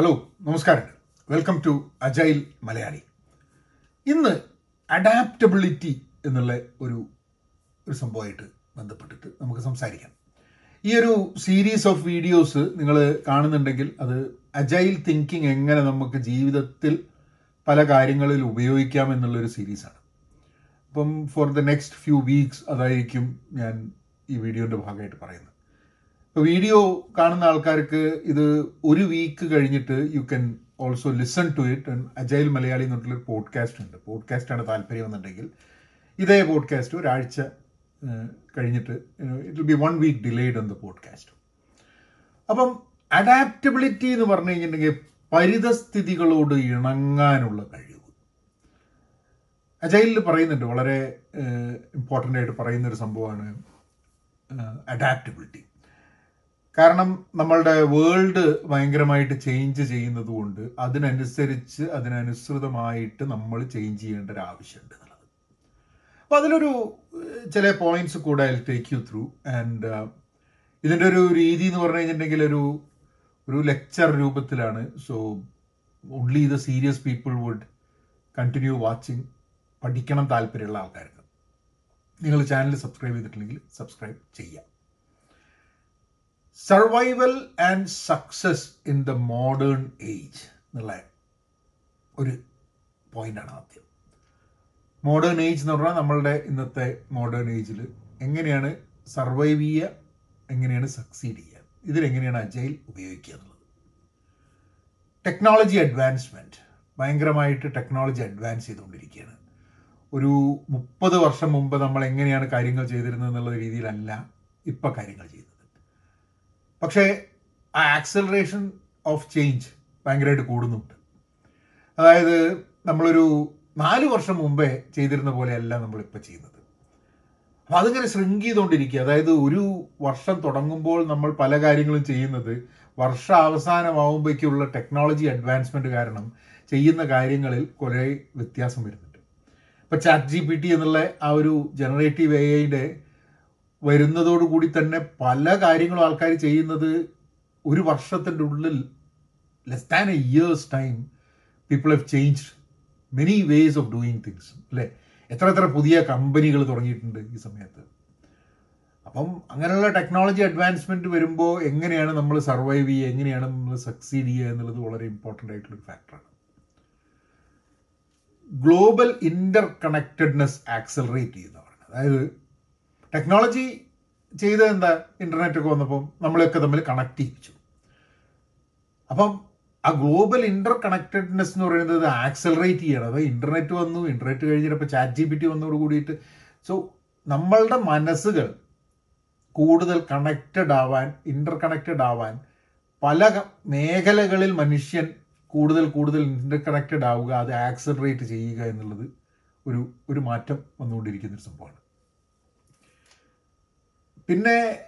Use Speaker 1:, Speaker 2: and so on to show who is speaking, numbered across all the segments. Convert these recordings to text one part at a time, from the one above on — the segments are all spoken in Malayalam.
Speaker 1: ഹലോ നമസ്കാരം. വെൽക്കം ടു അജൈൽ മലയാളി ഇന്ന് അഡാപ്റ്റബിലിറ്റി എന്നുള്ള ഒരു ഒരു സംഭവമായിട്ട് ബന്ധപ്പെട്ടിട്ട് നമുക്ക് സംസാരിക്കാം. ഈ ഒരു സീരീസ് ഓഫ് വീഡിയോസ് നിങ്ങൾ കാണുന്നുണ്ടെങ്കിൽ അത് അജൈൽ തിങ്കിങ് എങ്ങനെ നമുക്ക് ജീവിതത്തിൽ പല കാര്യങ്ങളിൽ ഉപയോഗിക്കാം എന്നുള്ളൊരു സീരീസാണ് അപ്പം for the next few weeks അതായിരിക്കും ഞാൻ ഈ വീഡിയോന്റെ ഭാഗമായിട്ട് പറയുന്നത്. വീഡിയോ കാണുന്ന ആൾക്കാർക്ക് ഇത് ഒരു വീക്ക് കഴിഞ്ഞിട്ട് you can also listen to it agile Malayali എന്ന് പറഞ്ഞിട്ടുള്ളൊരു പോഡ്കാസ്റ്റ് ഉണ്ട്. പോഡ്കാസ്റ്റാണ് താല്പര്യം എന്നുണ്ടെങ്കിൽ ഇതേ പോഡ്കാസ്റ്റ് ഒരാഴ്ച കഴിഞ്ഞിട്ട് it will be one week delayed the podcast അപ്പം അഡാപ്റ്റബിലിറ്റി എന്ന് പറഞ്ഞു കഴിഞ്ഞിട്ടുണ്ടെങ്കിൽ പരിതസ്ഥിതികളോട് ഇണങ്ങാനുള്ള കഴിവ്. അജൈലിൽ പറയുന്നുണ്ട് വളരെ ഇമ്പോർട്ടന്റ് ആയിട്ട് പറയുന്നൊരു സംഭവമാണ് അഡാപ്റ്റബിലിറ്റി കാരണം നമ്മളുടെ വേൾഡ് ഭയങ്കരമായിട്ട് ചേഞ്ച് ചെയ്യുന്നത് കൊണ്ട് അതിനനുസരിച്ച് അതിനനുസൃതമായിട്ട് നമ്മൾ ചേഞ്ച് ചെയ്യേണ്ട ഒരു ആവശ്യമുണ്ട് എന്നുള്ളത്. അപ്പോൾ അതിലൊരു ചില പോയിന്റ്സ് കൂടെ I take you through and ഇതിന്റെ ഒരു രീതി എന്ന് പറഞ്ഞു കഴിഞ്ഞിട്ടുണ്ടെങ്കിൽ ഒരു ഒരു ലെക്ചർ രൂപത്തിലാണ്. So only the serious people would continue watching പഠിക്കണം താല്പര്യമുള്ള ആൾക്കാർക്ക്. നിങ്ങൾ ചാനൽ സബ്സ്ക്രൈബ് ചെയ്തിട്ടില്ലെങ്കിൽ സബ്സ്ക്രൈബ് ചെയ്യാം. Survival and success in the modern age എന്നുള്ള ഒരു പോയിന്റാണ് ആദ്യം. മോഡേൺ ഏജ് എന്ന് പറഞ്ഞാൽ നമ്മളുടെ ഇന്നത്തെ മോഡേൺ ഏജിൽ എങ്ങനെയാണ് സർവൈവ് ചെയ്യുക എങ്ങനെയാണ് സക്സീഡ് ചെയ്യുക ഇതിലെങ്ങനെയാണ് അജൈൽ ഉപയോഗിക്കുക എന്നുള്ളത്. ടെക്നോളജി അഡ്വാൻസ്മെന്റ് ഭയങ്കരമായിട്ട് ടെക്നോളജി അഡ്വാൻസ് ചെയ്തുകൊണ്ടിരിക്കുകയാണ്. ഒരു മുപ്പത് വർഷം മുമ്പ് നമ്മൾ എങ്ങനെയാണ് കാര്യങ്ങൾ ചെയ്തിരുന്നത് എന്നുള്ള രീതിയിലല്ല ഇപ്പൊ കാര്യങ്ങൾ പക്ഷേ ആ ആക്സലറേഷൻ ഓഫ് ചേഞ്ച് ഭയങ്കരമായിട്ട് കൂടുന്നുണ്ട്. അതായത് നമ്മളൊരു നാല് വർഷം മുമ്പേ ചെയ്തിരുന്ന പോലെയല്ല നമ്മളിപ്പോൾ ചെയ്യുന്നത്. അപ്പം അതിങ്ങനെ ശൃങ്ക് അതായത് ഒരു വർഷം തുടങ്ങുമ്പോൾ നമ്മൾ പല കാര്യങ്ങളും ചെയ്യുന്നത് വർഷ അവസാനമാകുമ്പോഴേക്കുള്ള ടെക്നോളജി അഡ്വാൻസ്മെന്റ് കാരണം ചെയ്യുന്ന കാര്യങ്ങളിൽ കുറേ വ്യത്യാസം വരുന്നുണ്ട്. ഇപ്പം ചാറ്റ് ജി പി ടി എന്നുള്ള ആ ഒരു ജനറേറ്റീവ് എ ഐയുടെ വരുന്നതോടുകൂടി തന്നെ പല കാര്യങ്ങളും ആൾക്കാർ ചെയ്യുന്നത് ഒരു വർഷത്തിന്റെ ഉള്ളിൽ less than a years time people have change many ways of doing things അല്ലേ? എത്ര എത്ര പുതിയ കമ്പനികൾ തുടങ്ങിയിട്ടുണ്ട് ഈ സമയത്ത്. അപ്പം അങ്ങനെയുള്ള ടെക്നോളജി അഡ്വാൻസ്മെന്റ് വരുമ്പോൾ എങ്ങനെയാണ് നമ്മൾ സർവൈവ് ചെയ്യുക എങ്ങനെയാണ് നമ്മൾ സക്സീഡ് ചെയ്യുക എന്നുള്ളത് വളരെ ഇമ്പോർട്ടന്റ് ആയിട്ടുള്ള ഒരു ഫാക്ടറാണ് ഗ്ലോബൽ ഇന്റർ കണക്റ്റഡ്നെസ് ആക്സലറേറ്റ് ചെയ്യുന്നവരാണ് അതായത് ടെക്നോളജി ചെയ്തത് എന്താ? ഇന്റർനെറ്റ് ഒക്കെ വന്നപ്പോൾ നമ്മളെയൊക്കെ തമ്മിൽ കണക്ട് ചെയ്യിച്ചു അപ്പം ആ ഗ്ലോബൽ ഇന്റർ കണക്റ്റഡ്നെസ് എന്ന് പറയുന്നത് ആക്സലറേറ്റ് ചെയ്യണം. അതായത് ഇന്റർനെറ്റ് വന്നു ഇന്റർനെറ്റ് കഴിഞ്ഞപ്പോൾ ചാറ്റ് ജി പി ടി വന്നതോട് കൂടിയിട്ട്. സോ നമ്മളുടെ മനസ്സുകൾ കൂടുതൽ കണക്റ്റഡ് ആവാൻ ഇന്റർ കണക്റ്റഡ് ആവാൻ പല മേഖലകളിൽ മനുഷ്യൻ കൂടുതൽ കൂടുതൽ ഇന്റർ കണക്റ്റഡ് ആവുക അത് ആക്സലറേറ്റ് ചെയ്യുക എന്നുള്ളത് ഒരു ഒരു മാറ്റം വന്നുകൊണ്ടിരിക്കുന്ന ഒരു സംഭവമാണ്. പിന്നെ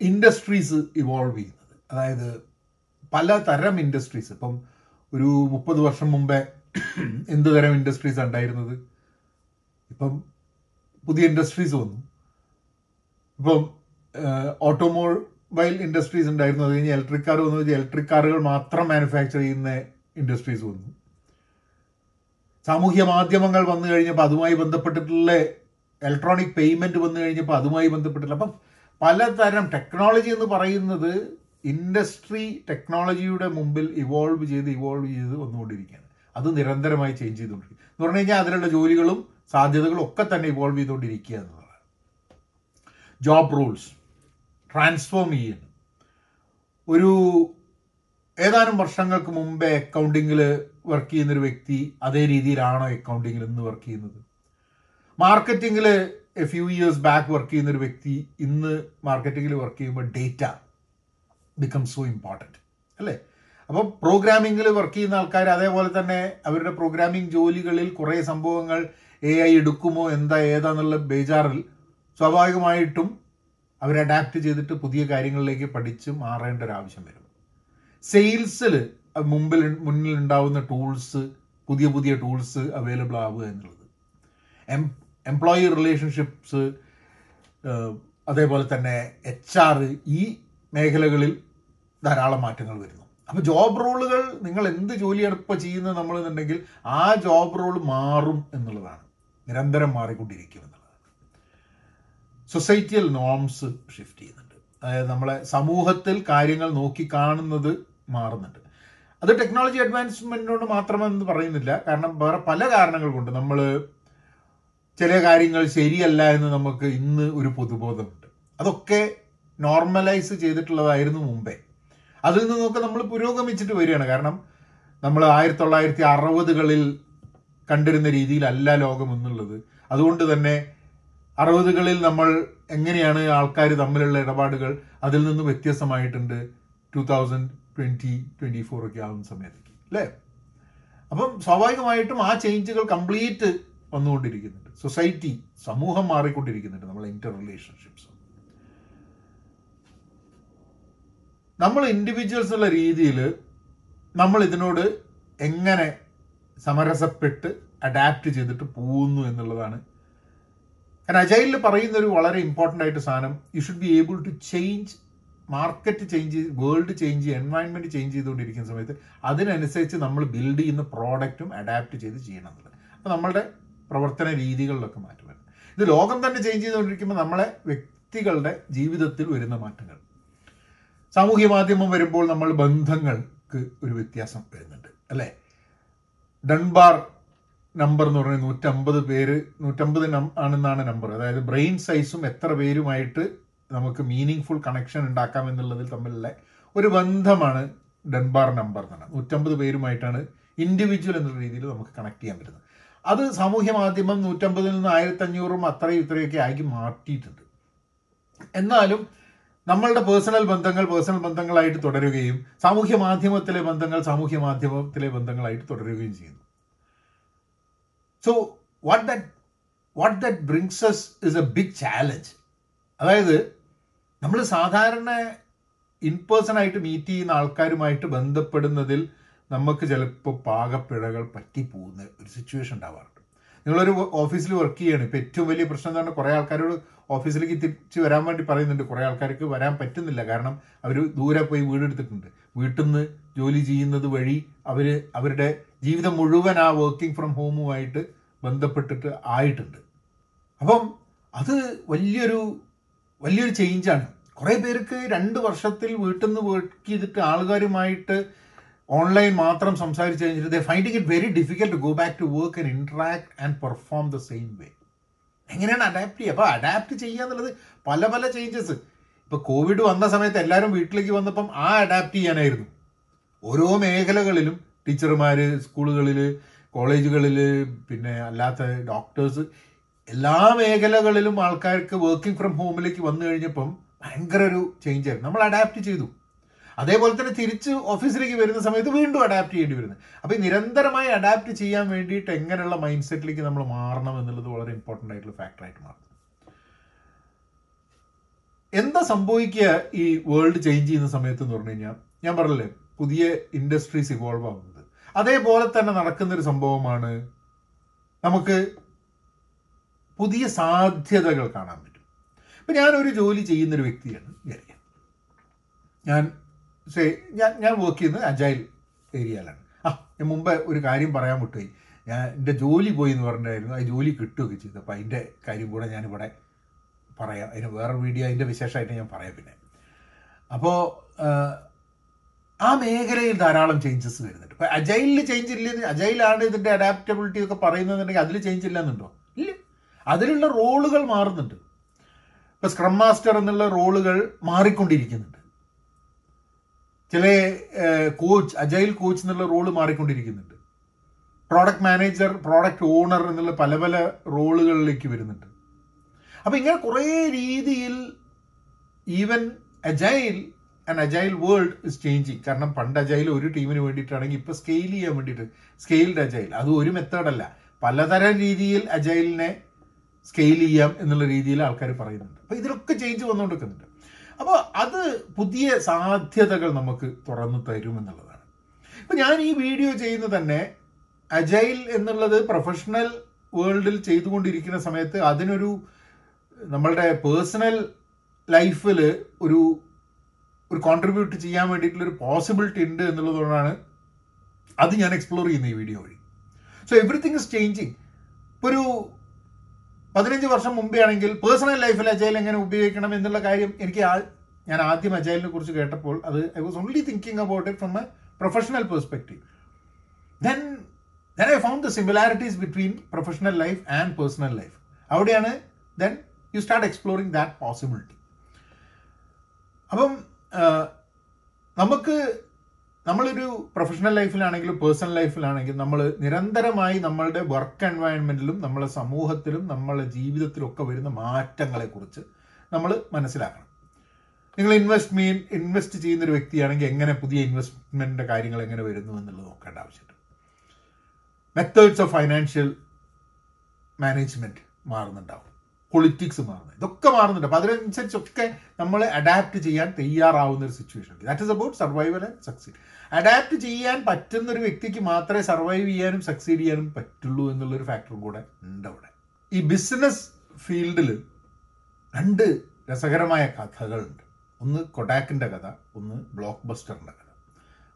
Speaker 1: ഇൻഡസ്ട്രീസ് ഇവോൾവ് ചെയ്യുന്നത്. അതായത് പലതരം ഇൻഡസ്ട്രീസ് ഇപ്പം ഒരു മുപ്പത് വർഷം മുമ്പേ എന്ത് തരം ഇൻഡസ്ട്രീസ് ഉണ്ടായിരുന്നത്? ഇപ്പം പുതിയ ഇൻഡസ്ട്രീസ് വന്നു. ഇപ്പം ഓട്ടോമൊബൈൽ ഇൻഡസ്ട്രീസ് ഉണ്ടായിരുന്നു. അത് കഴിഞ്ഞ് ഇലക്ട്രിക് കാർ വന്നു. ഇലക്ട്രിക് കാറുകൾ മാത്രം മാനുഫാക്ചർ ചെയ്യുന്ന ഇൻഡസ്ട്രീസ് വന്നു. സാമൂഹ്യ മാധ്യമങ്ങൾ വന്നു കഴിഞ്ഞപ്പോൾ അതുമായി ബന്ധപ്പെട്ടിട്ടുള്ള ഇലക്ട്രോണിക് പേയ്മെന്റ് വന്നു കഴിഞ്ഞപ്പോൾ അതുമായി ബന്ധപ്പെട്ടില്ല അപ്പം പലതരം ടെക്നോളജി എന്ന് പറയുന്നത് ഇൻഡസ്ട്രി ടെക്നോളജിയുടെ മുമ്പിൽ ഇവോൾവ് ചെയ്ത് ഇവോൾവ് ചെയ്ത് വന്നുകൊണ്ടിരിക്കുകയാണ്. അത് നിരന്തരമായി ചേഞ്ച് ചെയ്തുകൊണ്ടിരിക്കും എന്ന് പറഞ്ഞു കഴിഞ്ഞാൽ അതിലുള്ള ജോലികളും സാധ്യതകളും ഒക്കെ തന്നെ ഇവോൾവ് ചെയ്തുകൊണ്ടിരിക്കുക എന്നുള്ളതാണ്. ജോബ് റൂൾസ് ട്രാൻസ്ഫോം ചെയ്യുന്നു. ഒരു ഏതാനും വർഷങ്ങൾക്ക് മുമ്പേ അക്കൗണ്ടിങ്ങിൽ വർക്ക് ചെയ്യുന്നൊരു വ്യക്തി അതേ രീതിയിലാണോ അക്കൗണ്ടിങ്ങിൽ ഇന്ന് വർക്ക് ചെയ്യുന്നത്? മാർക്കറ്റിങ്ങിൽ a few years back work ചെയ്യുന്ന ഒരു വ്യക്തി ഇന്ന് മാർക്കറ്റിങ്ങിൽ വർക്ക് ചെയ്യുമ്പോൾ ഡേറ്റ ബിക്കം സോ ഇമ്പോർട്ടന്റ് അല്ലേ? അപ്പോൾ പ്രോഗ്രാമിങ്ങിൽ വർക്ക് ചെയ്യുന്ന ആൾക്കാർ അതേപോലെ തന്നെ അവരുടെ പ്രോഗ്രാമിംഗ് ജോലികളിൽ കുറേ സംഭവങ്ങൾ എ ഐ എടുക്കുമോ എന്താ ഏതാന്നുള്ള ബേജാറിൽ സ്വാഭാവികമായിട്ടും അവർ അഡാപ്റ്റ് ചെയ്തിട്ട് പുതിയ കാര്യങ്ങളിലേക്ക് പഠിച്ച് മാറേണ്ട ഒരു ആവശ്യം വരും. സെയിൽസിൽ മുമ്പിൽ മുന്നിൽ ഉണ്ടാവുന്ന ടൂൾസ് പുതിയ പുതിയ ടൂൾസ് അവൈലബിൾ ആവുക എന്നുള്ളത്. എംപ്ലോയി റിലേഷൻഷിപ്സ് അതേപോലെ തന്നെ എച്ച് ആർ ഈ മേഖലകളിൽ ധാരാളം മാറ്റങ്ങൾ വരുന്നു. അപ്പോൾ ജോബ് റോളുകൾ നിങ്ങൾ എന്ത് ജോലിയെടുപ്പ് നമ്മൾ നമ്മളെന്നുണ്ടെങ്കിൽ ആ ജോബ് റോൾ മാറും എന്നുള്ളതാണ്. നിരന്തരം മാറിക്കൊണ്ടിരിക്കും എന്നുള്ളതാണ് സൊസൈറ്റിയൽ നോംസ് ഷിഫ്റ്റ് ചെയ്യുന്നുണ്ട്. അതായത് നമ്മളെ സമൂഹത്തിൽ കാര്യങ്ങൾ നോക്കി കാണുന്നത് മാറുന്നുണ്ട്. അത് ടെക്നോളജി അഡ്വാൻസ്മെന്റിനോട് മാത്രമെന്ന് പറയുന്നില്ല. കാരണം വേറെ പല കാരണങ്ങൾ കൊണ്ട് നമ്മൾ ചില കാര്യങ്ങൾ ശരിയല്ല എന്ന് നമുക്ക് ഇന്ന് ഒരു പൊതുബോധമുണ്ട്. അതൊക്കെ നോർമലൈസ് ചെയ്തിട്ടുള്ളതായിരുന്നു മുമ്പേ. അതിൽ നിന്നൊക്കെ നമ്മൾ പുരോഗമിച്ചിട്ട് വരികയാണ്. കാരണം നമ്മൾ ആയിരത്തി തൊള്ളായിരത്തി അറുപതുകളിൽ കണ്ടിരുന്ന രീതിയിലല്ല ലോകം എന്നുള്ളത്. അതുകൊണ്ട് തന്നെ അറുപതുകളിൽ നമ്മൾ എങ്ങനെയാണ് ആൾക്കാർ തമ്മിലുള്ള ഇടപാടുകൾ അതിൽ നിന്ന് വ്യത്യസ്തമായിട്ടുണ്ട് two thousand twenty twenty four ഒക്കെ ആവുന്ന സമയത്തേക്ക് അല്ലേ? അപ്പം സ്വാഭാവികമായിട്ടും ആ ചേഞ്ചുകൾ കംപ്ലീറ്റ് വന്നുകൊണ്ടിരിക്കുന്നുണ്ട് സൊസൈറ്റി സമൂഹം മാറിക്കൊണ്ടിരിക്കുന്നുണ്ട്. നമ്മളെ ഇന്റർ റിലേഷൻഷിപ്സ് നമ്മൾ ഇൻഡിവിജ്വൽസ് ഉള്ള രീതിയിൽ നമ്മൾ ഇതിനോട് എങ്ങനെ സമരസപ്പെട്ട് അഡാപ്റ്റ് ചെയ്തിട്ട് പോകുന്നു എന്നുള്ളതാണ്. കാരണം അജൈലിൽ പറയുന്ന ഒരു വളരെ ഇമ്പോർട്ടന്റ് ആയിട്ട് സാധനം you should be able to change market change ചെയ്ത് വേൾഡ് ചേഞ്ച് എൻവയൺമെന്റ് ചേഞ്ച് ചെയ്തുകൊണ്ടിരിക്കുന്ന സമയത്ത് അതിനനുസരിച്ച് നമ്മൾ ബിൽഡ് ചെയ്യുന്ന പ്രോഡക്റ്റും അഡാപ്റ്റ് ചെയ്ത് ചെയ്യണം എന്നുള്ളത്. അപ്പോൾ നമ്മളുടെ പ്രവർത്തന രീതികളിലൊക്കെ മാറ്റം വരുന്നത് ഇത് ലോകം തന്നെ ചേഞ്ച് ചെയ്തുകൊണ്ടിരിക്കുമ്പോൾ നമ്മളെ വ്യക്തികളുടെ ജീവിതത്തിൽ വരുന്ന മാറ്റങ്ങൾ. സാമൂഹ്യ മാധ്യമം വരുമ്പോൾ നമ്മൾ ബന്ധങ്ങൾക്ക് ഒരു വ്യത്യാസം വരുന്നുണ്ട് അല്ലേ? ഡൺബാർ നമ്പർ എന്ന് പറഞ്ഞാൽ നൂറ്റമ്പത് പേര് നൂറ്റമ്പത് ആണെന്നാണ് നമ്പർ അതായത് ബ്രെയിൻ സൈസും എത്ര പേരുമായിട്ട് നമുക്ക് മീനിങ് ഫുൾ കണക്ഷൻ ഉണ്ടാക്കാം എന്നുള്ളതിൽ തമ്മിലുള്ള ഒരു ബന്ധമാണ് ഡൺബാർ നമ്പർ എന്നാണ്. നൂറ്റമ്പത് പേരുമായിട്ടാണ് ഇൻഡിവിജ്വൽ എന്നുള്ള രീതിയിൽ നമുക്ക് കണക്ട് ചെയ്യാൻ പറ്റുന്നത്. അത് സാമൂഹ്യ മാധ്യമം നൂറ്റമ്പതിൽ നിന്ന് ആയിരത്തി അഞ്ഞൂറും അത്രയും ഇത്രയൊക്കെ ആക്കി മാറ്റിയിട്ടുണ്ട്. എന്നാലും നമ്മളുടെ പേഴ്സണൽ ബന്ധങ്ങൾ പേഴ്സണൽ ബന്ധങ്ങളായിട്ട് തുടരുകയും സാമൂഹ്യ മാധ്യമത്തിലെ ബന്ധങ്ങൾ സാമൂഹ്യ മാധ്യമത്തിലെ ബന്ധങ്ങളായിട്ട് തുടരുകയും ചെയ്യുന്നു. So what that what that brings us is a big challenge അതായത് നമ്മൾ സാധാരണ ഇൻ പേഴ്സൺ ആയിട്ട് മീറ്റ് ചെയ്യുന്ന ആൾക്കാരുമായിട്ട് ബന്ധപ്പെടുന്നതിൽ നമുക്ക് ചിലപ്പോൾ പാകപ്പിഴകൾ പറ്റിപ്പോകുന്ന ഒരു സിറ്റുവേഷൻ ഉണ്ടാവാറുണ്ട്. നിങ്ങളൊരു ഓഫീസിൽ വർക്ക് ചെയ്യാണ്. ഇപ്പം ഏറ്റവും വലിയ പ്രശ്നം എന്ന് പറഞ്ഞാൽ കുറേ ആൾക്കാരോട് ഓഫീസിലേക്ക് തിരിച്ച് വരാൻ വേണ്ടി പറയുന്നുണ്ട്. കുറേ ആൾക്കാർക്ക് വരാൻ പറ്റുന്നില്ല. കാരണം അവർ ദൂരെ പോയി വീടെടുത്തിട്ടുണ്ട്. വീട്ടിൽ നിന്ന് ജോലി ചെയ്യുന്നത് വഴി അവർ അവരുടെ ജീവിതം മുഴുവൻ ആ വർക്കിംഗ് ഫ്രം ഹോമുമായിട്ട് ബന്ധപ്പെട്ടിട്ട് ആയിട്ടുണ്ട്. അപ്പം അത് വലിയൊരു വലിയൊരു ചേഞ്ചാണ് കുറേ പേർക്ക് രണ്ട് വർഷത്തിൽ വീട്ടിൽ നിന്ന് വർക്ക് ചെയ്തിട്ട് ആൾക്കാരുമായിട്ട് ഓൺലൈൻ മാത്രം സംസാരിച്ച് കഴിഞ്ഞിട്ട് they finding it very difficult to go back to work and interact and perform the same way എങ്ങനെയാണ് അഡാപ്റ്റ് ചെയ്യുക? അപ്പോൾ അഡാപ്റ്റ് ചെയ്യുക എന്നുള്ളത് പല പല ചേഞ്ചസ് ഇപ്പോൾ കോവിഡ് വന്ന സമയത്ത് എല്ലാവരും വീട്ടിലേക്ക് വന്നപ്പം ആ അഡാപ്റ്റ് ചെയ്യാനായിരുന്നു. ഓരോ മേഖലകളിലും ടീച്ചർമാർ സ്കൂളുകളിൽ കോളേജുകളിൽ പിന്നെ അല്ലാത്ത ഡോക്ടേഴ്സ് എല്ലാ മേഖലകളിലും ആൾക്കാർക്ക് വർക്കിംഗ് ഫ്രം ഹോമിലേക്ക് വന്നു കഴിഞ്ഞപ്പം ഭയങ്കര ഒരു ചേഞ്ച് ആയിരുന്നു. നമ്മൾ അഡാപ്റ്റ് ചെയ്തു. അതേപോലെ തന്നെ തിരിച്ച് ഓഫീസിലേക്ക് വരുന്ന സമയത്ത് വീണ്ടും അഡാപ്റ്റ് ചെയ്യേണ്ടി വരുന്നത് അപ്പോൾ നിരന്തരമായി അഡാപ്റ്റ് ചെയ്യാൻ വേണ്ടിയിട്ട് എങ്ങനെയുള്ള മൈൻഡ് സെറ്റിലേക്ക് നമ്മൾ മാറണം എന്നുള്ളത് വളരെ ഇമ്പോർട്ടന്റ് ആയിട്ടുള്ള ഫാക്ടറായിട്ട് മാറും. എന്താ സംഭവിക്കുക ഈ വേൾഡ് ചേഞ്ച് ചെയ്യുന്ന സമയത്ത് എന്ന് പറഞ്ഞു കഴിഞ്ഞാൽ ഞാൻ പറഞ്ഞില്ലേ പുതിയ ഇൻഡസ്ട്രീസ് ഇവോൾവ് ആവുന്നത്. അതേപോലെ തന്നെ നടക്കുന്നൊരു സംഭവമാണ് നമുക്ക് പുതിയ സാധ്യതകൾ കാണാൻ പറ്റും. ഇപ്പം ഞാനൊരു ജോലി ചെയ്യുന്നൊരു വ്യക്തിയാണ് ഞാൻ ഞാൻ ഞാൻ വർക്ക് ചെയ്യുന്നത് അജൈൽ ഏരിയയിലാണ് ആ ഞാൻ മുമ്പ് ഒരു കാര്യം പറയാൻ വിട്ടുപോയി. ഞാൻ എന്റെ ജോലി പോയി എന്ന് പറഞ്ഞായിരുന്നു ആ ജോലി കിട്ടുകയൊക്കെ ചെയ്തു. അപ്പോൾ അതിന്റെ കാര്യം കൂടെ ഞാനിവിടെ പറയാം. അതിന് വേറെ വീഡിയോ അതിന്റെ വിശേഷമായിട്ട് ഞാൻ പറയാം പിന്നെ. അപ്പോൾ ആ മേഖലയിൽ ധാരാളം ചേഞ്ചസ് വരുന്നുണ്ട്. ഇപ്പം അജൈലിൽ ചേഞ്ച് ഇല്ലെന്ന് അജൈലാണ് ഇതിന്റെ അഡാപ്റ്റബിലിറ്റി ഒക്കെ പറയുന്നതെന്നുണ്ടെങ്കിൽ അതിൽ ചേഞ്ച് ഇല്ലെന്നുണ്ടോ? ഇല്ല. അതിലുള്ള റോളുകൾ മാറുന്നുണ്ട്. ഇപ്പം സ്ക്രം മാസ്റ്റർ എന്നുള്ള റോളുകൾ മാറിക്കൊണ്ടിരിക്കുന്നുണ്ട്. ചില കോച്ച് അജൈൽ കോച്ച് എന്നുള്ള റോൾ മാറിക്കൊണ്ടിരിക്കുന്നുണ്ട്. പ്രോഡക്റ്റ് മാനേജർ പ്രോഡക്റ്റ് ഓണർ എന്നുള്ള പല പല റോളുകളിലേക്ക് വരുന്നുണ്ട്. അപ്പം ഇങ്ങനെ കുറേ രീതിയിൽ even agile and agile world is changing കാരണം പണ്ട് അജൈൽ ഒരു ടീമിന് വേണ്ടിയിട്ടാണെങ്കിൽ ഇപ്പോൾ സ്കെയിൽ ചെയ്യാൻ വേണ്ടിയിട്ട് സ്കെയിൽഡ് അജൈൽ അത് ഒരു മെത്തേഡല്ല പലതരം രീതിയിൽ അജൈലിനെ സ്കെയിൽ ചെയ്യാം എന്നുള്ള രീതിയിൽ ആൾക്കാർ പറയുന്നുണ്ട്. അപ്പോൾ ഇതിലൊക്കെ ചേഞ്ച് വന്നുകൊണ്ടിരിക്കുന്നുണ്ട്. അപ്പോൾ അത് പുതിയ സാധ്യതകൾ നമുക്ക് തുറന്നു തരും എന്നുള്ളതാണ് ഇപ്പം ഞാൻ ഈ വീഡിയോ ചെയ്യുന്നത് തന്നെ അജൈൽ എന്നുള്ളത് പ്രൊഫഷണൽ വേൾഡിൽ ചെയ്തുകൊണ്ടിരിക്കുന്ന സമയത്ത് അതിനൊരു നമ്മളുടെ പേഴ്സണൽ ലൈഫിൽ ഒരു ഒരു കോൺട്രിബ്യൂട്ട് ചെയ്യാൻ വേണ്ടിയിട്ടുള്ളൊരു പോസിബിലിറ്റി ഉണ്ട് എന്നുള്ളതുകൊണ്ടാണ് അത് ഞാൻ എക്സ്പ്ലോർ ചെയ്യുന്നത് ഈ വീഡിയോ വഴി. സോ എവറിത്തിങ് ഇസ് ചേഞ്ചിങ് ഇപ്പോൾ ഒരു പതിനഞ്ച് വർഷം മുമ്പേ ആണെങ്കിൽ പേഴ്സണൽ ലൈഫിൽ അജൈൽ എങ്ങനെ ഉപയോഗിക്കണം എന്നുള്ള കാര്യം എനിക്ക് ഞാൻ ആദ്യം അജൈലിനെ കുറിച്ച് കേട്ടപ്പോൾ അത് I was only thinking about it from a professional perspective then then I found the similarities between professional life and personal life അവിടെയാണ് then you start exploring that possibility അപ്പം നമുക്ക് നമ്മളൊരു പ്രൊഫഷണൽ ലൈഫിലാണെങ്കിലും പേഴ്സണൽ ലൈഫിലാണെങ്കിലും നമ്മൾ നിരന്തരമായി നമ്മളുടെ വർക്ക് എൻവയൺമെന്റിലും നമ്മളെ സമൂഹത്തിലും നമ്മളെ ജീവിതത്തിലും ഒക്കെ വരുന്ന മാറ്റങ്ങളെ കുറിച്ച് നമ്മൾ മനസ്സിലാക്കണം. നിങ്ങൾ ഇൻവെസ്റ്റ് മീൻ ഇൻവെസ്റ്റ് ചെയ്യുന്ന ഒരു വ്യക്തിയാണെങ്കിൽ എങ്ങനെ പുതിയ ഇൻവെസ്റ്റ്മെന്റിന്റെ കാര്യങ്ങൾ എങ്ങനെ വരുന്നു എന്നുള്ളത് നോക്കേണ്ട ആവശ്യമുണ്ട്. മെത്തേഡ്സ് ഓഫ് ഫൈനാൻഷ്യൽ മാനേജ്മെന്റ് മാറുന്നുണ്ടാവും. പൊളിറ്റിക്സ് മാറുന്നത്. ഇതൊക്കെ മാറുന്നുണ്ട്. അപ്പം അതിനനുസരിച്ചൊക്കെ നമ്മൾ അഡാപ്റ്റ് ചെയ്യാൻ തയ്യാറാവുന്ന ഒരു situation that is about survival and succeed adapt ചെയ്യാൻ പറ്റുന്ന ഒരു വ്യക്തിക്ക് മാത്രമേ സർവൈവ് ചെയ്യാനും സക്സീഡ് ചെയ്യാനും പറ്റുള്ളൂ എന്നുള്ളൊരു ഫാക്ടറും കൂടെ ഉണ്ട് അവിടെ. ഈ ബിസിനസ് ഫീൽഡിൽ രണ്ട് രസകരമായ കഥകളുണ്ട്. ഒന്ന് കൊഡാക്കിന്റെ കഥ ഒന്ന് ബ്ലോക്ക് ബസ്റ്ററിന്റെ കഥ.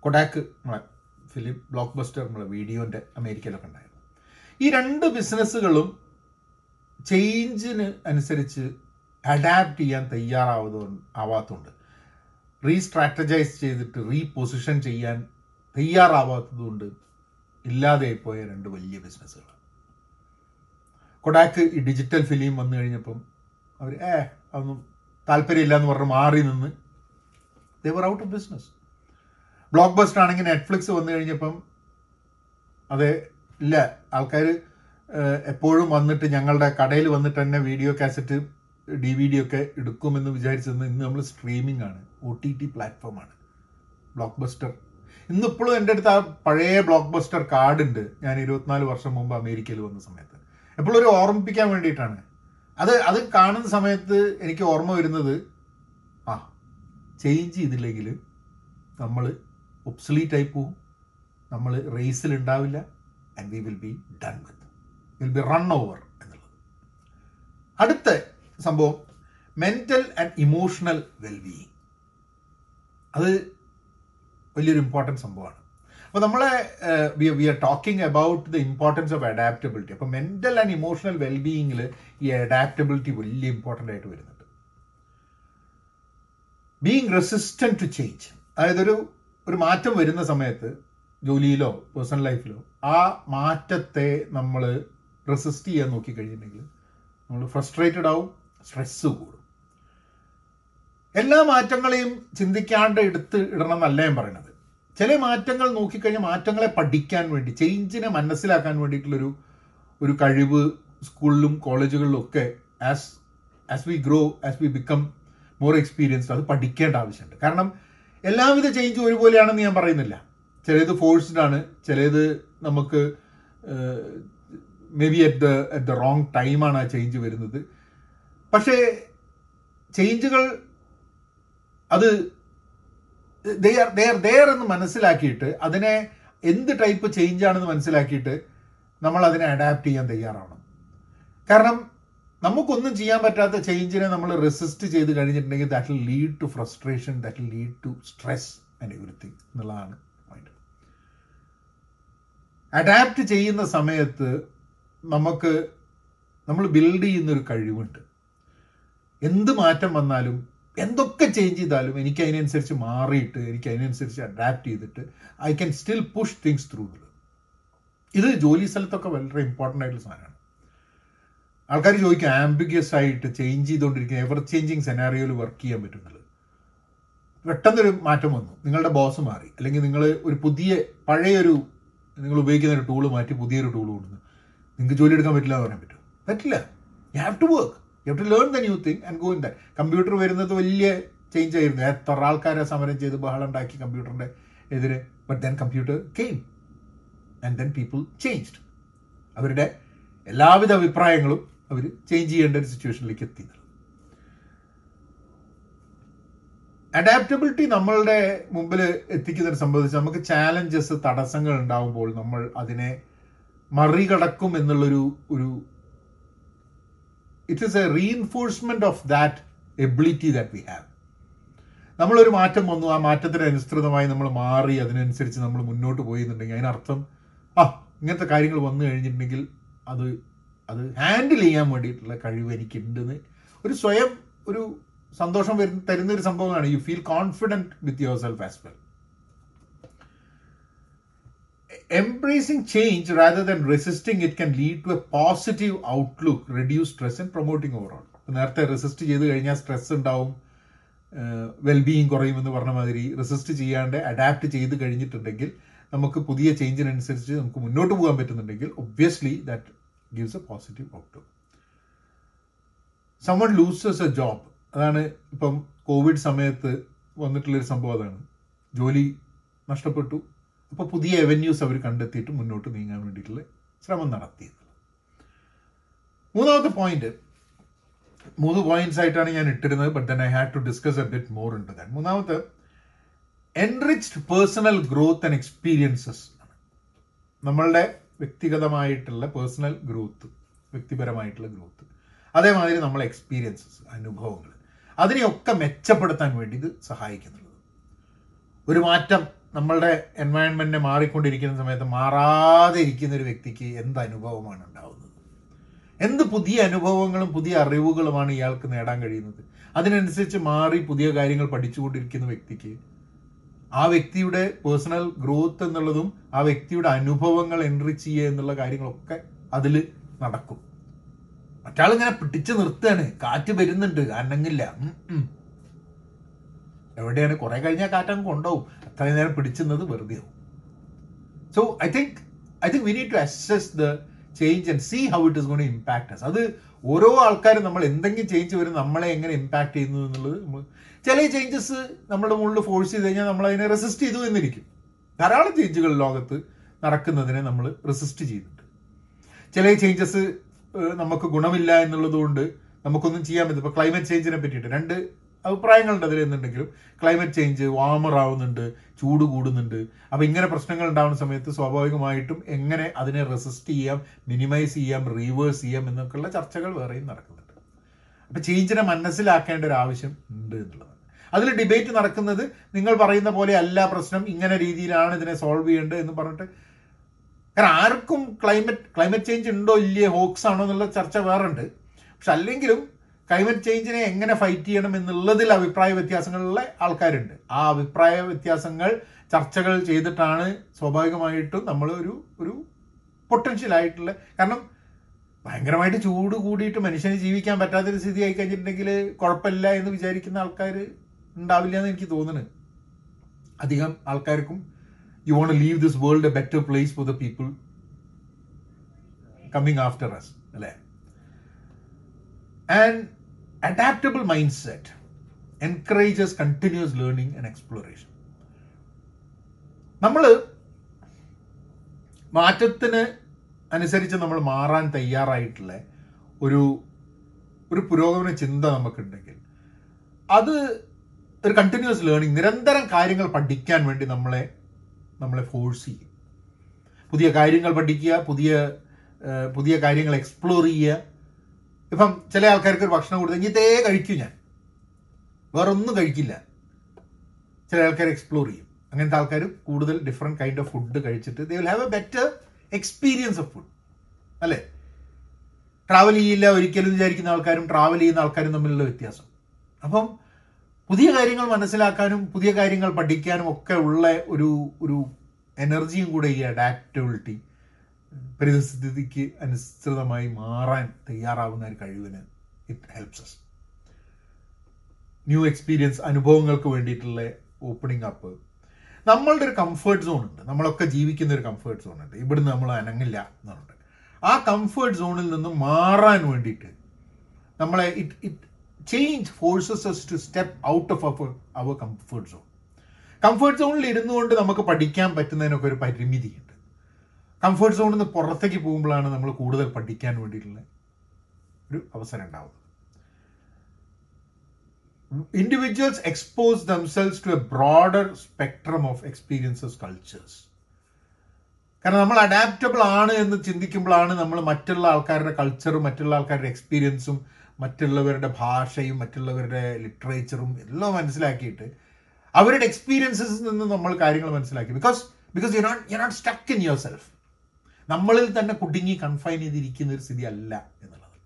Speaker 1: കൊഡാക്ക് നമ്മളെ ഫിലിം ബ്ലോക്ക് ബസ്റ്റർ നമ്മളെ വീഡിയോന്റെ അമേരിക്കയിലൊക്കെ ഉണ്ടായിരുന്നു. ഈ രണ്ട് ബിസിനസ്സുകളും ചേഞ്ചിന് അനുസരിച്ച് അഡാപ്റ്റ് ചെയ്യാൻ തയ്യാറാവുന്ന ആവാത്തതുകൊണ്ട് റീസ്ട്രാറ്റജൈസ് ചെയ്തിട്ട് റീപൊസിഷൻ ചെയ്യാൻ തയ്യാറാവാത്തതുകൊണ്ട് ഇല്ലാതെ പോയ രണ്ട് വലിയ ബിസിനസ്സുകൾ കൊടാക്ക് ഈ ഡിജിറ്റൽ ഫിലിം വന്നു കഴിഞ്ഞപ്പം അവർ ഏ അതൊന്നും താല്പര്യമില്ല എന്ന് പറഞ്ഞ് മാറി നിന്ന് they were out of business Blockbuster ആണെങ്കിൽ നെറ്റ്ഫ്ലിക്സ് വന്നു കഴിഞ്ഞപ്പം അതെ ഇല്ല ആൾക്കാർ എപ്പോഴും വന്നിട്ട് ഞങ്ങളുടെ കടയിൽ വന്നിട്ട് തന്നെ video cassette D V D ഒക്കെ എടുക്കുമെന്ന് വിചാരിച്ചിരുന്നു ഇന്ന് നമ്മൾ സ്ട്രീമിംഗ് ആണ്. ഒ ടി ടി പ്ലാറ്റ്ഫോമാണ് ബ്ലോക്ക് ബസ്റ്റർ ഇന്നിപ്പോഴും എന്റെ അടുത്ത് ആ പഴയ ബ്ലോക്ക് ബസ്റ്റർ കാർഡ് ഉണ്ട്. ഞാൻ ഇരുപത്തിനാല് വർഷം മുമ്പ് അമേരിക്കയിൽ വന്ന സമയത്ത്. എപ്പോഴും ഒരു ഓർമ്മിപ്പിക്കാൻ വേണ്ടിയിട്ടാണ്. അത് അത് കാണുന്ന സമയത്ത് എനിക്ക് ഓർമ്മ വരുന്നത് ആ ചേഞ്ച് ചെയ്തില്ലെങ്കിൽ നമ്മൾ ഒബ്സലീറ്റ് ആയി പോവും. നമ്മൾ റേസിൽ ഉണ്ടാവില്ല. And we will be done with will be run over എന്നുള്ളത്. അടുത്ത സംഭവം മെന്റൽ ആൻഡ് ഇമോഷണൽ വെൽബീയിങ് അത് വലിയൊരു ഇമ്പോർട്ടന്റ് സംഭവമാണ്. അപ്പോൾ നമ്മളെ we are talking about the importance of adaptability അപ്പോൾ മെന്റൽ ആൻഡ് ഇമോഷണൽ വെൽബീയിങ്ങിൽ ഈ അഡാപ്റ്റബിലിറ്റി വലിയ ഇമ്പോർട്ടന്റ് ആയിട്ട് വരുന്നുണ്ട്. ബീങ് റെസിസ്റ്റന്റ് ടു ചേഞ്ച് അതായത് ഒരു ഒരു മാറ്റം വരുന്ന സമയത്ത് ജോലിയിലോ പേഴ്സണൽ ലൈഫിലോ ആ മാറ്റത്തെ നമ്മൾ റെസിസ്റ്റ് ചെയ്യാൻ നോക്കിക്കഴിഞ്ഞിട്ടുണ്ടെങ്കിൽ നമ്മൾ ഫ്രസ്ട്രേറ്റഡ് ആവും സ്ട്രെസ് കൂടും. എല്ലാ മാറ്റങ്ങളെയും ചിന്തിക്കാണ്ട് എടുത്ത് ഇടണം എന്നല്ല ഞാൻ പറയണത്. ചില മാറ്റങ്ങൾ നോക്കിക്കഴിഞ്ഞാൽ മാറ്റങ്ങളെ പഠിക്കാൻ വേണ്ടി ചേഞ്ചിനെ മനസ്സിലാക്കാൻ വേണ്ടിയിട്ടുള്ളൊരു ഒരു കഴിവ് സ്കൂളിലും കോളേജുകളിലും ഒക്കെ as as we grow as we become more experienced അത് പഠിക്കേണ്ട ആവശ്യമുണ്ട്. കാരണം എല്ലാവിധ ചേഞ്ചും ഒരുപോലെയാണെന്ന് ഞാൻ പറയുന്നില്ല. ചിലത് ഫോഴ്സ്ഡ് ആണ് ചിലത് നമുക്ക് may be at the at the wrong ടൈമാണ് ആ ചേഞ്ച് വരുന്നത്. പക്ഷേ ചേഞ്ചുകൾ അത് they are they are there എന്ന് മനസ്സിലാക്കിയിട്ട് അതിനെ എന്ത് ടൈപ്പ് ചേഞ്ച് ആണെന്ന് മനസ്സിലാക്കിയിട്ട് നമ്മൾ അതിനെ അഡാപ്റ്റ് ചെയ്യാൻ തയ്യാറാണ്. കാരണം നമുക്കൊന്നും ചെയ്യാൻ പറ്റാത്ത ചേഞ്ചിനെ നമ്മൾ റെസിസ്റ്റ് ചെയ്ത് കഴിഞ്ഞിട്ടുണ്ടെങ്കിൽ that will lead to frustration that will lead to stress and everything എന്നുള്ളതാണ് പോയിന്റ് അഡാപ്റ്റ് ചെയ്യുന്ന സമയത്ത് നമുക്ക് നമ്മൾ ബിൽഡ് ചെയ്യുന്നൊരു കഴിവുണ്ട്. എന്ത് മാറ്റം വന്നാലും എന്തൊക്കെ ചേഞ്ച് ചെയ്താലും എനിക്ക് അതിനനുസരിച്ച് മാറിയിട്ട് എനിക്ക് അതിനനുസരിച്ച് അഡാപ്റ്റ് ചെയ്തിട്ട് I can still push things through ഇത് ജോലി സ്ഥലത്തൊക്കെ വളരെ ഇമ്പോർട്ടന്റ് ആയിട്ടുള്ള സാധനമാണ്. ആൾക്കാർ ചോദിക്കും ആംബിഗ്യസ് ആയിട്ട് ചേഞ്ച് ചെയ്തുകൊണ്ടിരിക്കുന്ന എവർ ചേഞ്ചിങ് സെനാറിയോയിൽ വർക്ക് ചെയ്യാൻ പറ്റുന്നത്. പെട്ടെന്നൊരു മാറ്റം വന്നു. നിങ്ങളുടെ ബോസ് മാറി. അല്ലെങ്കിൽ നിങ്ങൾ ഒരു പുതിയ പഴയൊരു നിങ്ങൾ ഉപയോഗിക്കുന്ന ഒരു ടൂൾ മാറ്റി പുതിയൊരു ടൂൾ കൊണ്ടുവന്നു. നിങ്ങൾക്ക് ജോലി എടുക്കാൻ പറ്റില്ല എന്ന് പറയാൻ പറ്റും പറ്റില്ല. You have to work you have to learn the new thing and go in that computer വരുന്നത് വലിയ ചേഞ്ച് ആയിരുന്നു. എത്ര ആൾക്കാരെ സമരം ചെയ്ത് ബഹളം ഉണ്ടാക്കി കമ്പ്യൂട്ടറിന്റെ എതിരെ. But then computer came and then people changed അവരുടെ എല്ലാവിധ അഭിപ്രായങ്ങളും അവർ ചേഞ്ച് ചെയ്യേണ്ട ഒരു സിറ്റുവേഷനിലേക്ക് എത്തി. അഡാപ്റ്റബിലിറ്റി നമ്മളുടെ മുമ്പിൽ എത്തിക്കുന്നതിനെ സംബന്ധിച്ച് നമുക്ക് ചാലഞ്ചസ് തടസ്സങ്ങൾ ഉണ്ടാകുമ്പോൾ നമ്മൾ അതിനെ മറികടക്കും എന്നുള്ളൊരു ഒരു it is a reinforcement of that ability that we have നമ്മളൊരു മാറ്റം വന്നു. ആ മാറ്റത്തിന് അനുസൃതമായി നമ്മൾ മാറി അതിനനുസരിച്ച് നമ്മൾ മുന്നോട്ട് പോയി എന്നുണ്ടെങ്കിൽ അതിനർത്ഥം ആ ഇങ്ങനത്തെ കാര്യങ്ങൾ വന്നു കഴിഞ്ഞിട്ടുണ്ടെങ്കിൽ അത് അത് ഹാൻഡിൽ ചെയ്യാൻ വേണ്ടിയിട്ടുള്ള കഴിവ് എനിക്കുണ്ടെന്ന്. ഒരു സ്വയം ഒരു സന്തോഷം വരുന്ന തരുന്ന ഒരു സംഭവമാണ്. You feel confident with yourself as well embracing change rather than resisting it can lead to a positive outlook reduce stress and promoting overall. നേരത്തെ റെസിസ്റ്റ് ചെയ്ത് കഴിഞ്ഞാൽ സ്ട്രെസ് ഉണ്ടാവും വെൽബീയിങ് കുറയുമെന്ന് പറഞ്ഞ മാതിരി റെസിസ്റ്റ് ചെയ്യാണ്ട് അഡാപ്റ്റ് ചെയ്ത് കഴിഞ്ഞിട്ടുണ്ടെങ്കിൽ നമുക്ക് പുതിയ ചേഞ്ചിനനുസരിച്ച് നമുക്ക് മുന്നോട്ട് പോകാൻ പറ്റുന്നുണ്ടെങ്കിൽ obviously that gives a positive outlook someone loses a job അതാണ് ഇപ്പം കോവിഡ് സമയത്ത് വന്നിട്ടുള്ളൊരു സംഭവം അതാണ്. ജോലി നഷ്ടപ്പെട്ടു. അപ്പോൾ പുതിയ എവന്യൂസ് അവർ കണ്ടെത്തിയിട്ട് മുന്നോട്ട് നീങ്ങാൻ വേണ്ടിയിട്ടുള്ള ശ്രമം നടത്തിയിരുന്നു മൂന്നാമത്തെ പോയിന്റ് മൂന്ന് പോയിന്റ്സ് ആയിട്ടാണ് ഞാൻ ഇട്ടിരുന്നത് but then I had to discuss a bit more ഉണ്ട് ദാൻ മൂന്നാമത്തെ enriched personal growth and experiences നമ്മളുടെ വ്യക്തിഗതമായിട്ടുള്ള പേഴ്സണൽ ഗ്രോത്ത് വ്യക്തിപരമായിട്ടുള്ള ഗ്രോത്ത് അതേമാതിരി നമ്മളെ എക്സ്പീരിയൻസസ് അനുഭവങ്ങൾ. അതിനെയൊക്കെ മെച്ചപ്പെടുത്താൻ വേണ്ടി ഇത് സഹായിക്കുന്നുള്ളത് ഒരു മാറ്റം നമ്മളുടെ എൻവയൺമെന്റ് മാറിക്കൊണ്ടിരിക്കുന്ന സമയത്ത് മാറാതെ ഇരിക്കുന്ന ഒരു വ്യക്തിക്ക് എന്ത് അനുഭവമാണ് ഉണ്ടാവുന്നത്? എന്ത് പുതിയ അനുഭവങ്ങളും പുതിയ അറിവുകളുമാണ് ഇയാൾക്ക് നേടാൻ കഴിയുന്നത്? അതിനനുസരിച്ച് മാറി പുതിയ കാര്യങ്ങൾ പഠിച്ചുകൊണ്ടിരിക്കുന്ന വ്യക്തിക്ക് ആ വ്യക്തിയുടെ പേഴ്സണൽ ഗ്രോത്ത് എന്നുള്ളതും ആ വ്യക്തിയുടെ അനുഭവങ്ങൾ എൻറിച്ച് ചെയ്യുക എന്നുള്ള കാര്യങ്ങളൊക്കെ അതിൽ നടക്കും. മറ്റാളിങ്ങനെ പിടിച്ചു നിർത്തുകയാണ്. കാറ്റ് വരുന്നുണ്ട്. അനങ്ങില്ല. എവിടെയാണ്? കുറെ കഴിഞ്ഞാൽ കാറ്റങ്ങ് കൊണ്ടുപോകും. അത്രയും നേരം പിടിച്ചുന്നത് വെറുതെ ആവും. So I think I think we need to assess the change and see how it is gone impact us അത് ഓരോ ആൾക്കാരും നമ്മൾ എന്തെങ്കിലും ചേഞ്ച് വരും നമ്മളെ എങ്ങനെ ഇമ്പാക്ട് ചെയ്യുന്നു എന്നുള്ളത് നമ്മൾ ചില ചേഞ്ചസ് നമ്മുടെ മുകളിൽ ഫോഴ്സ് ചെയ്ത് കഴിഞ്ഞാൽ നമ്മൾ അതിനെ റെസിസ്റ്റ് ചെയ്തു എന്നിരിക്കും. ധാരാളം ചേഞ്ചുകൾ ലോകത്ത് നടക്കുന്നതിനെ നമ്മൾ റെസിസ്റ്റ് ചെയ്യുന്നുണ്ട്. ചില ചേഞ്ചസ് നമുക്ക് ഗുണമില്ല എന്നുള്ളതുകൊണ്ട് നമുക്കൊന്നും ചെയ്യാൻ പറ്റും ഇപ്പൊ ക്ലൈമറ്റ് ചേഞ്ചിനെ പറ്റിയിട്ട് രണ്ട് അഭിപ്രായങ്ങളുണ്ട് അതിൽ എന്നുണ്ടെങ്കിലും ക്ലൈമറ്റ് ചേഞ്ച് വാമർ ആവുന്നുണ്ട് ചൂട് കൂടുന്നുണ്ട്. അപ്പോൾ ഇങ്ങനെ പ്രശ്നങ്ങൾ ഉണ്ടാകുന്ന സമയത്ത് സ്വാഭാവികമായിട്ടും എങ്ങനെ അതിനെ റെസിസ്റ്റ് ചെയ്യാം മിനിമൈസ് ചെയ്യാം റീവേഴ്സ് ചെയ്യാം എന്നൊക്കെയുള്ള ചർച്ചകൾ വേറെയും നടക്കുന്നുണ്ട്. അപ്പോൾ ചേഞ്ചിനെ മനസ്സിലാക്കേണ്ട ഒരു ആവശ്യം ഉണ്ട് എന്നുള്ളതാണ് അതിൽ ഡിബേറ്റ് നടക്കുന്നത് നിങ്ങൾ പറയുന്ന പോലെ അല്ല പ്രശ്നം ഇങ്ങനെ രീതിയിലാണ് ഇതിനെ സോൾവ് ചെയ്യേണ്ടത് എന്ന് പറഞ്ഞിട്ട് കാരണം ആർക്കും ക്ലൈമറ്റ് ക്ലൈമറ്റ് ചേഞ്ച് ഉണ്ടോ ഇല്ലയോ ഹോക്സ് ആണോ എന്നുള്ള ചർച്ച വേറുണ്ട് പക്ഷെ അല്ലെങ്കിലും ക്ലൈമറ്റ് ചേഞ്ചിനെ എങ്ങനെ ഫൈറ്റ് ചെയ്യണം എന്നുള്ളതിൽ അഭിപ്രായ വ്യത്യാസങ്ങളുള്ള ആൾക്കാരുണ്ട്. ആ അഭിപ്രായ വ്യത്യാസങ്ങൾ ചർച്ചകൾ ചെയ്തിട്ടാണ് സ്വാഭാവികമായിട്ടും നമ്മൾ ഒരു ഒരു പൊട്ടൻഷ്യൽ ആയിട്ടുള്ള കാരണം ഭയങ്കരമായിട്ട് ചൂട് കൂടിയിട്ട് മനുഷ്യന് ജീവിക്കാൻ പറ്റാത്തൊരു സ്ഥിതി ആയി കഴിഞ്ഞിട്ടുണ്ടെങ്കിൽ കുഴപ്പമില്ല എന്ന് വിചാരിക്കുന്ന ആൾക്കാർ ഉണ്ടാവില്ല എന്ന് എനിക്ക് തോന്നുന്നു. അധികം ആൾക്കാർക്കും you won't leave this world a better place for the people coming after us അല്ലേ? And mindset encourages continuous learning and exploration നമ്മൾ മാറ്റത്തിന് അനുസരിച്ച് നമ്മൾ മാറാൻ തയ്യാറായിട്ടുള്ള ഒരു ഒരു പുരോഗമന ചിന്ത നമുക്കുണ്ടെങ്കിൽ അത് ഒരു കണ്ടിന്യൂസ് ലേണിംഗ് നിരന്തരം കാര്യങ്ങൾ പഠിക്കാൻ വേണ്ടി നമ്മളെ നമ്മളെ ഫോഴ്സ് ചെയ്യും. പുതിയ കാര്യങ്ങൾ പഠിക്കുക പുതിയ പുതിയ കാര്യങ്ങൾ എക്സ്പ്ലോർ ചെയ്യുക ഇപ്പം ചില ആൾക്കാർക്ക് ഒരു ഭക്ഷണം കൊടുത്തു ഇതേ കഴിക്കും ഞാൻ. വേറെ ഒന്നും കഴിക്കില്ല. ചില ആൾക്കാർ എക്സ്പ്ലോർ ചെയ്യും. അങ്ങനത്തെ ആൾക്കാർ കൂടുതൽ ഡിഫറെന്റ് കൈൻഡ് ഓഫ് ഫുഡ് കഴിച്ചിട്ട് they will have a better experience of food അല്ലേ? ട്രാവൽ ചെയ്യില്ല ഒരിക്കലും വിചാരിക്കുന്ന ആൾക്കാരും ട്രാവൽ ചെയ്യുന്ന ആൾക്കാരും തമ്മിലുള്ള വ്യത്യാസം. അപ്പം പുതിയ കാര്യങ്ങൾ മനസ്സിലാക്കാനും പുതിയ കാര്യങ്ങൾ പഠിക്കാനും ഒക്കെ ഉള്ള ഒരു ഒരു എനർജിയും കൂടെ ഈ അഡാപ്റ്റബിലിറ്റി പരിസ്ഥിതിക്ക് അനുസൃതമായി മാറാൻ തയ്യാറാവുന്ന ഒരു കഴിവിന് it helps us new experience അനുഭവങ്ങൾക്ക് വേണ്ടിയിട്ടുള്ള ഓപ്പണിംഗ് അപ്പ് നമ്മളുടെ ഒരു കംഫേർട്ട് സോൺ ഉണ്ട്. നമ്മളൊക്കെ ജീവിക്കുന്ന ഒരു കംഫേർട്ട് സോൺ ഉണ്ട്. ഇവിടുന്ന് നമ്മൾ അനങ്ങില്ല എന്നുണ്ട്. ആ കംഫേർട്ട് സോണിൽ നിന്നും മാറാൻ വേണ്ടിയിട്ട് നമ്മളെ it it change forces us to step out of our our comfort zone comfort സോണിൽ ഇരുന്നുകൊണ്ട് നമുക്ക് പഠിക്കാൻ പറ്റുന്നതിനൊക്കെ ഒരു പരിമിതിയുണ്ട്. കംഫേർട്ട് സോണിൽ നിന്ന് പുറത്തേക്ക് പോകുമ്പോഴാണ് നമ്മൾ കൂടുതൽ പഠിക്കാൻ വേണ്ടിയിട്ടുള്ള ഒരു അവസരം ഉണ്ടാവുന്നത്. Individuals expose themselves to a broader spectrum of experiences cultures കാരണം നമ്മൾ അഡാപ്റ്റബിൾ ആണ് എന്ന് ചിന്തിക്കുമ്പോഴാണ് നമ്മൾ മറ്റുള്ള ആൾക്കാരുടെ കൾച്ചറും മറ്റുള്ള ആൾക്കാരുടെ എക്സ്പീരിയൻസും മറ്റുള്ളവരുടെ ഭാഷയും മറ്റുള്ളവരുടെ ലിറ്ററേച്ചറും എല്ലാം മനസ്സിലാക്കിയിട്ട് അവരുടെ എക്സ്പീരിയൻസസിൽ നിന്ന് നമ്മൾ കാര്യങ്ങൾ മനസ്സിലാക്കി. Because because you not you not stuck in yourself നമ്മളിൽ തന്നെ കുടുങ്ങി കൺഫൈൻ ചെയ്തിരിക്കുന്ന ഒരു സ്ഥിതി അല്ല എന്നുള്ളത്.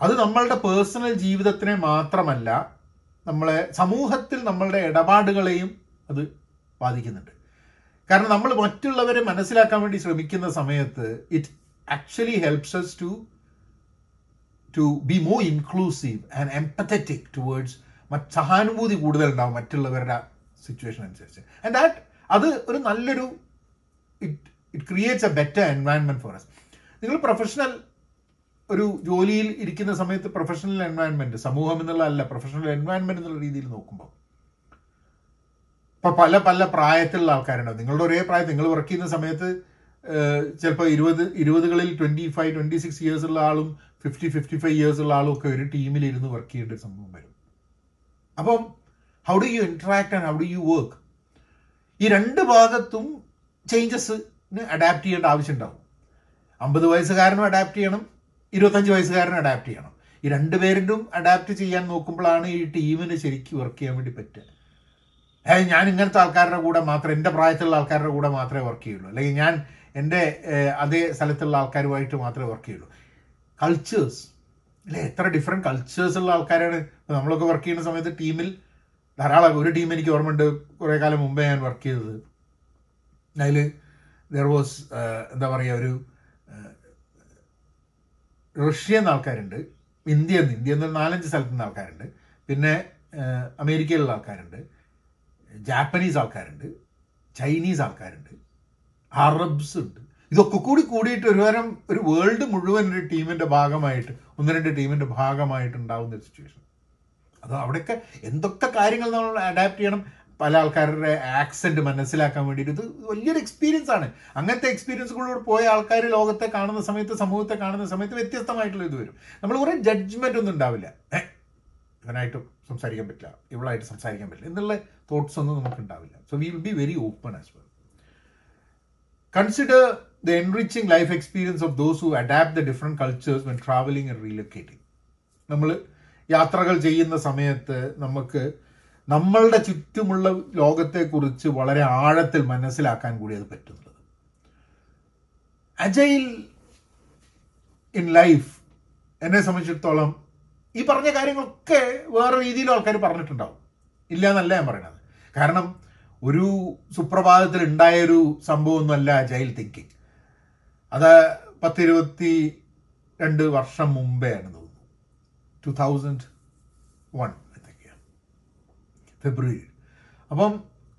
Speaker 1: അത് നമ്മളുടെ പേഴ്സണൽ ജീവിതത്തിനെ മാത്രമല്ല നമ്മളെ സമൂഹത്തിൽ നമ്മളുടെ ഇടപാടുകളെയും അത് ബാധിക്കുന്നുണ്ട്. കാരണം നമ്മൾ മറ്റുള്ളവരെ മനസ്സിലാക്കാൻ വേണ്ടി ശ്രമിക്കുന്ന സമയത്ത് it actually helps us to to be more inclusive and empathetic towards സഹാനുഭൂതി കൂടുതൽ ഉണ്ടാവും മറ്റുള്ളവരുടെ സിറ്റുവേഷൻ അനുസരിച്ച്. ആൻഡ് ദാറ്റ് അത് ഒരു നല്ലൊരു it it creates a better environment for us നിങ്ങൾ പ്രൊഫഷണൽ ഒരു ജോലിയിൽ ഇരിക്കുന്ന സമയത്ത് പ്രൊഫഷണൽ എൻവയൺമെന്റ് സമൂഹം എന്നുള്ള അല്ല പ്രൊഫഷണൽ എൻവയൺമെന്റ് എന്നുള്ള രീതിയിൽ നോക്കുമ്പോൾ. ഇപ്പോൾ പല പല പ്രായത്തിലുള്ള ആൾക്കാരുണ്ടാവും നിങ്ങളുടെ ഒരേ പ്രായം നിങ്ങൾ വർക്ക് ചെയ്യുന്ന സമയത്ത് ചിലപ്പോൾ ഇരുപത് ഇരുപതുകളിൽ twenty five twenty six years ഉള്ള ആളും ഫിഫ്റ്റി ഫിഫ്റ്റി ഫൈവ് ഇയേഴ്സ് ഉള്ള ആളും ഒക്കെ ഒരു ടീമിലിരുന്ന് വർക്ക് ചെയ്യേണ്ട ഒരു സംഭവം വരും. അപ്പം how do you interact and how do you work ഈ രണ്ട് ഭാഗത്തും ചേഞ്ചസിന് അഡാപ്റ്റ് ചെയ്യേണ്ട ആവശ്യമുണ്ടാവും. അമ്പത് വയസ്സുകാരനും അഡാപ്റ്റ് ചെയ്യണം ഇരുപത്തഞ്ച് വയസ്സുകാരനും അഡാപ്റ്റ് ചെയ്യണം. ഈ രണ്ടുപേരിലും അഡാപ്റ്റ് ചെയ്യാൻ നോക്കുമ്പോഴാണ് ഈ ടീമിന് ശരിക്കും വർക്ക് ചെയ്യാൻ വേണ്ടി പറ്റുക. അതായത് ഞാൻ ഇങ്ങനത്തെ ആൾക്കാരുടെ കൂടെ മാത്രം എന്റെ പ്രായത്തിലുള്ള ആൾക്കാരുടെ കൂടെ മാത്രമേ വർക്ക് ചെയ്യുള്ളൂ. അല്ലെങ്കിൽ ഞാൻ എന്റെ അതേ സ്ഥലത്തുള്ള ആൾക്കാരുമായിട്ട് മാത്രമേ വർക്ക് ചെയ്യുള്ളൂ. കൾച്ചേഴ്സ് അല്ലെ എത്ര ഡിഫറെന്റ് കൾച്ചേഴ്സ് ഉള്ള ആൾക്കാരാണ്. നമ്മളൊക്കെ വർക്ക് ചെയ്യുന്ന സമയത്ത് ടീമിൽ ധാരാളം ഒരു ടീം എനിക്ക് ഓർമ്മയുണ്ട്. കുറേ കാലം മുമ്പേ ഞാൻ വർക്ക് ചെയ്തത്. അതിൽ ദർ വാസ് എന്താ പറയുക ഒരു റഷ്യ എന്ന ആൾക്കാരുണ്ട്. ഇന്ത്യ നിന്ന് ഇന്ത്യ നിന്ന് നാലഞ്ച് സ്ഥലത്തു നിന്ന് ആൾക്കാരുണ്ട്. പിന്നെ അമേരിക്കയിലുള്ള ആൾക്കാരുണ്ട്. ജാപ്പനീസ് ആൾക്കാരുണ്ട്. ചൈനീസ് ആൾക്കാരുണ്ട്. അറബ്സ് ഉണ്ട്. ഇതൊക്കെ കൂടി കൂടിയിട്ട് ഒരു തരം ഒരു വേൾഡ് മുഴുവൻ ഒരു ടീമിന്റെ ഭാഗമായിട്ട് ഒന്ന് രണ്ട് ടീമിന്റെ ഭാഗമായിട്ട് ഉണ്ടാകുന്ന ഒരു സിറ്റുവേഷൻ അത് അവിടെയൊക്കെ എന്തൊക്കെ കാര്യങ്ങൾ നമ്മൾ അഡാപ്റ്റ് ചെയ്യണം. പല ആൾക്കാരുടെ ആക്സെന്റ് മനസ്സിലാക്കാൻ വേണ്ടിയിട്ട്. ഇത് വലിയൊരു എക്സ്പീരിയൻസ് ആണ്. അങ്ങനത്തെ എക്സ്പീരിയൻസ് എക്സ്പീരിയൻസുകളിലൂടെ പോയ ആൾക്കാർ ലോകത്തെ കാണുന്ന സമയത്ത് സമൂഹത്തെ കാണുന്ന സമയത്ത് വ്യത്യസ്തമായിട്ടുള്ള ഇത് വരും. നമ്മൾ കുറെ ജഡ്ജ്മെന്റ് ഒന്നും ഉണ്ടാവില്ല. ഇവനായിട്ട് സംസാരിക്കാൻ പറ്റില്ല. ഇവളായിട്ട് സംസാരിക്കാൻ പറ്റില്ല. എന്നുള്ള തോട്ട്സ് ഒന്നും നമുക്ക് ഉണ്ടാവില്ല. So we will be very open as well consider the enriching life experience of those who adapt the different cultures when travelling and relocating നമ്മൾ യാത്രകൾ ചെയ്യുന്ന സമയത്ത് നമുക്ക് നമ്മളുടെ ചുറ്റുമുള്ള ലോകത്തെക്കുറിച്ച് വളരെ ആഴത്തിൽ മനസ്സിലാക്കാൻ കൂടി അത് പറ്റുന്നത്. അജൈൽ ഇൻ ലൈഫ് എന്നെ സംബന്ധിച്ചിടത്തോളം ഈ പറഞ്ഞ കാര്യങ്ങളൊക്കെ വേറെ രീതിയിലും ആൾക്കാർ പറഞ്ഞിട്ടുണ്ടാവും. ഇല്ല എന്നല്ല ഞാൻ പറയണത്. കാരണം ഒരു സുപ്രഭാതത്തിൽ ഉണ്ടായ ഒരു സംഭവമൊന്നുമല്ല അജൈൽ തിങ്കിങ്. അത് പത്തിരുപത്തി രണ്ട് വർഷം മുമ്പേ ആണ് തൗസൻഡ് വൺ എന്തൊക്കെയാണ് ഫെബ്രുവരി അപ്പം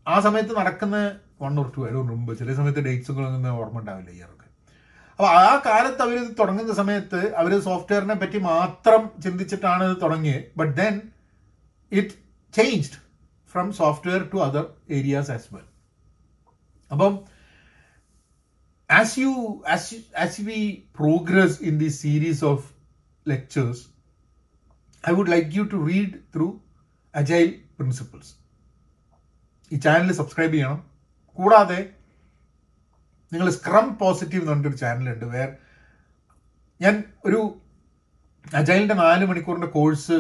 Speaker 1: ആ സമയത്ത് നടക്കുന്ന വൺ ഓർ ടു അതിന് മുമ്പ് ചില സമയത്ത് ഡേറ്റ്സുകളൊന്നും ഓർമ്മ ഉണ്ടാവില്ല ഇയർക്ക് അപ്പോൾ ആ കാലത്ത് അവർ തുടങ്ങുന്ന സമയത്ത് അവർ സോഫ്റ്റ്വെയറിനെ പറ്റി മാത്രം ചിന്തിച്ചിട്ടാണ് തുടങ്ങിയത്. But then it changed from software to other areas as well അപ്പം you as you, as we progress in this series of lectures i would like you to read through agile principles. ഈ ചാനൽ സബ്സ്ക്രൈബ് ചെയ്യണം. കൂടാതെ നിങ്ങൾ സ്ക്രം പോസിറ്റീവ് എന്ന് പറഞ്ഞിട്ടൊരു ചാനലുണ്ട് വേർ ഞാൻ ഒരു അജൈലിന്റെ നാല് മണിക്കൂറിന്റെ കോഴ്സ്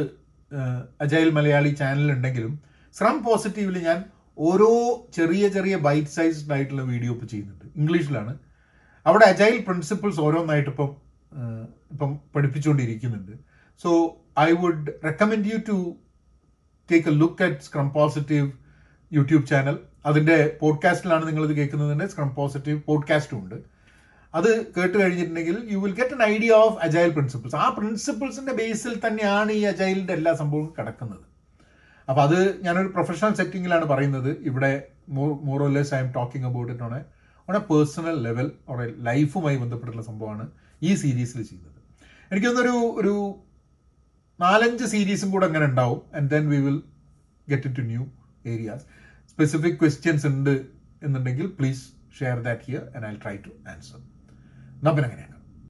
Speaker 1: അജൈൽ മലയാളി ചാനലുണ്ടെങ്കിലും സ്ക്രം പോസിറ്റീവിൽ ഞാൻ ഓരോ ചെറിയ ചെറിയ ബൈറ്റ് സൈസ്ഡ് ആയിട്ടുള്ള വീഡിയോ ഇപ്പോൾ ചെയ്യുന്നുണ്ട്. ഇംഗ്ലീഷിലാണ്. അവിടെ അജൈൽ പ്രിൻസിപ്പിൾസ് ഓരോന്നായിട്ട് ഇപ്പം ഏഹ്, ഇപ്പം പഠിപ്പിച്ചുകൊണ്ടിരിക്കുന്നുണ്ട്. So I would recommend you to take a look at Scrum Positive YouTube channel അതിന്റെ പോഡ്കാസ്റ്റിലാണ് നിങ്ങൾ ഇത് കേൾക്കുന്നതിന്റെ സ്ക്രം പോസിറ്റീവ് പോഡ്കാസ്റ്റും ഉണ്ട്. അത് കേട്ട് കഴിഞ്ഞിട്ടുണ്ടെങ്കിൽ you will get an idea of agile principles ആ പ്രിൻസിപ്പിൾസിന്റെ ബേസിൽ തന്നെയാണ് ഈ അജൈലിന്റെ എല്ലാ സംഭവവും കിടക്കുന്നത്. അപ്പോൾ അത് ഞാനൊരു പ്രൊഫഷണൽ സെറ്റിങ്ങിലാണ് പറയുന്നത്. ഇവിടെ more or less I'm talking about it on a personal level or ലൈഫുമായി ബന്ധപ്പെട്ടുള്ള സംഭവമാണ് ഈ സീരീസിൽ ചെയ്യുന്നത്. എനിക്കൊന്നൊരു ഒരു നാലഞ്ച് സീരീസും കൂടെ അങ്ങനെ ഉണ്ടാവും. And then we will get it to new areas specific questions ഉണ്ട് എന്നുണ്ടെങ്കിൽ please share that here and I try to answer എന്നാൽ പിന്നെ അങ്ങനെയാണ്